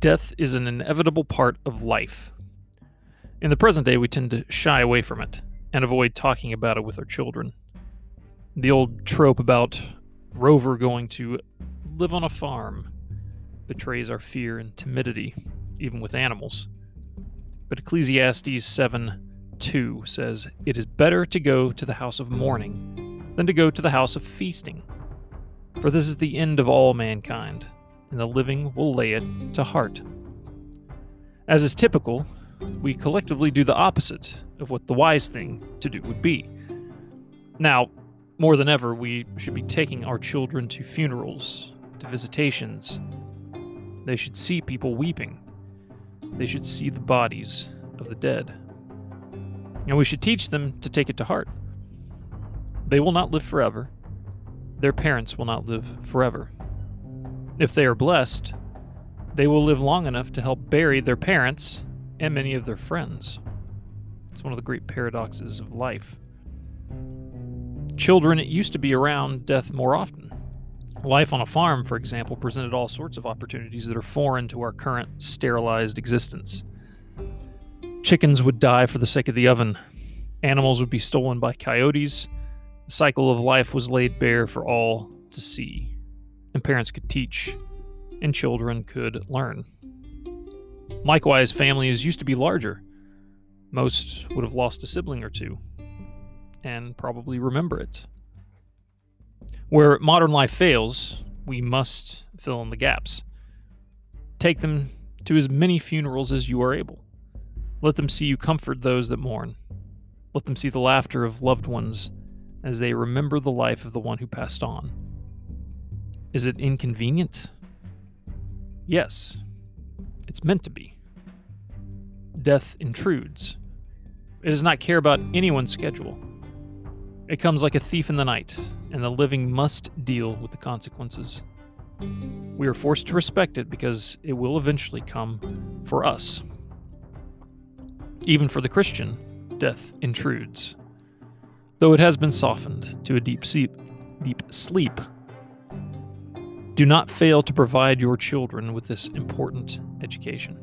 Death is an inevitable part of life. In the present day, we tend to shy away from it and avoid talking about it with our children. The old trope about Rover going to live on a farm betrays our fear and timidity, even with animals. But Ecclesiastes 7 2 says, It is better to go to the house of mourning than to go to the house of feasting. For this is the end of all mankind, and the living will lay it to heart. As is typical, we collectively do the opposite of what the wise thing to do would be. Now, more than ever, we should be taking our children to funerals, to visitations. They should see people weeping. They should see the bodies of the dead. And we should teach them to take it to heart. They will not live forever. Their parents will not live forever. If they are blessed, they will live long enough to help bury their parents and many of their friends. It's one of the great paradoxes of life. Children used to be around death more often. Life on a farm, for example, presented all sorts of opportunities that are foreign to our current sterilized existence. Chickens would die for the sake of the oven, animals would be stolen by coyotes, the cycle of life was laid bare for all to see, and parents could teach, and children could learn. Likewise, families used to be larger. Most would have lost a sibling or two, and probably remember it. Where modern life fails, we must fill in the gaps. Take them to as many funerals as you are able. Let them see you comfort those that mourn. Let them see the laughter of loved ones as they remember the life of the one who passed on. Is it inconvenient? Yes, it's meant to be. Death intrudes. It does not care about anyone's schedule. It comes like a thief in the night, and the living must deal with the consequences. We are forced to respect it because it will eventually come for us. Even for the Christian, death intrudes, though it has been softened to a deep sleep. Deep sleep. Do not fail to provide your children with this important education.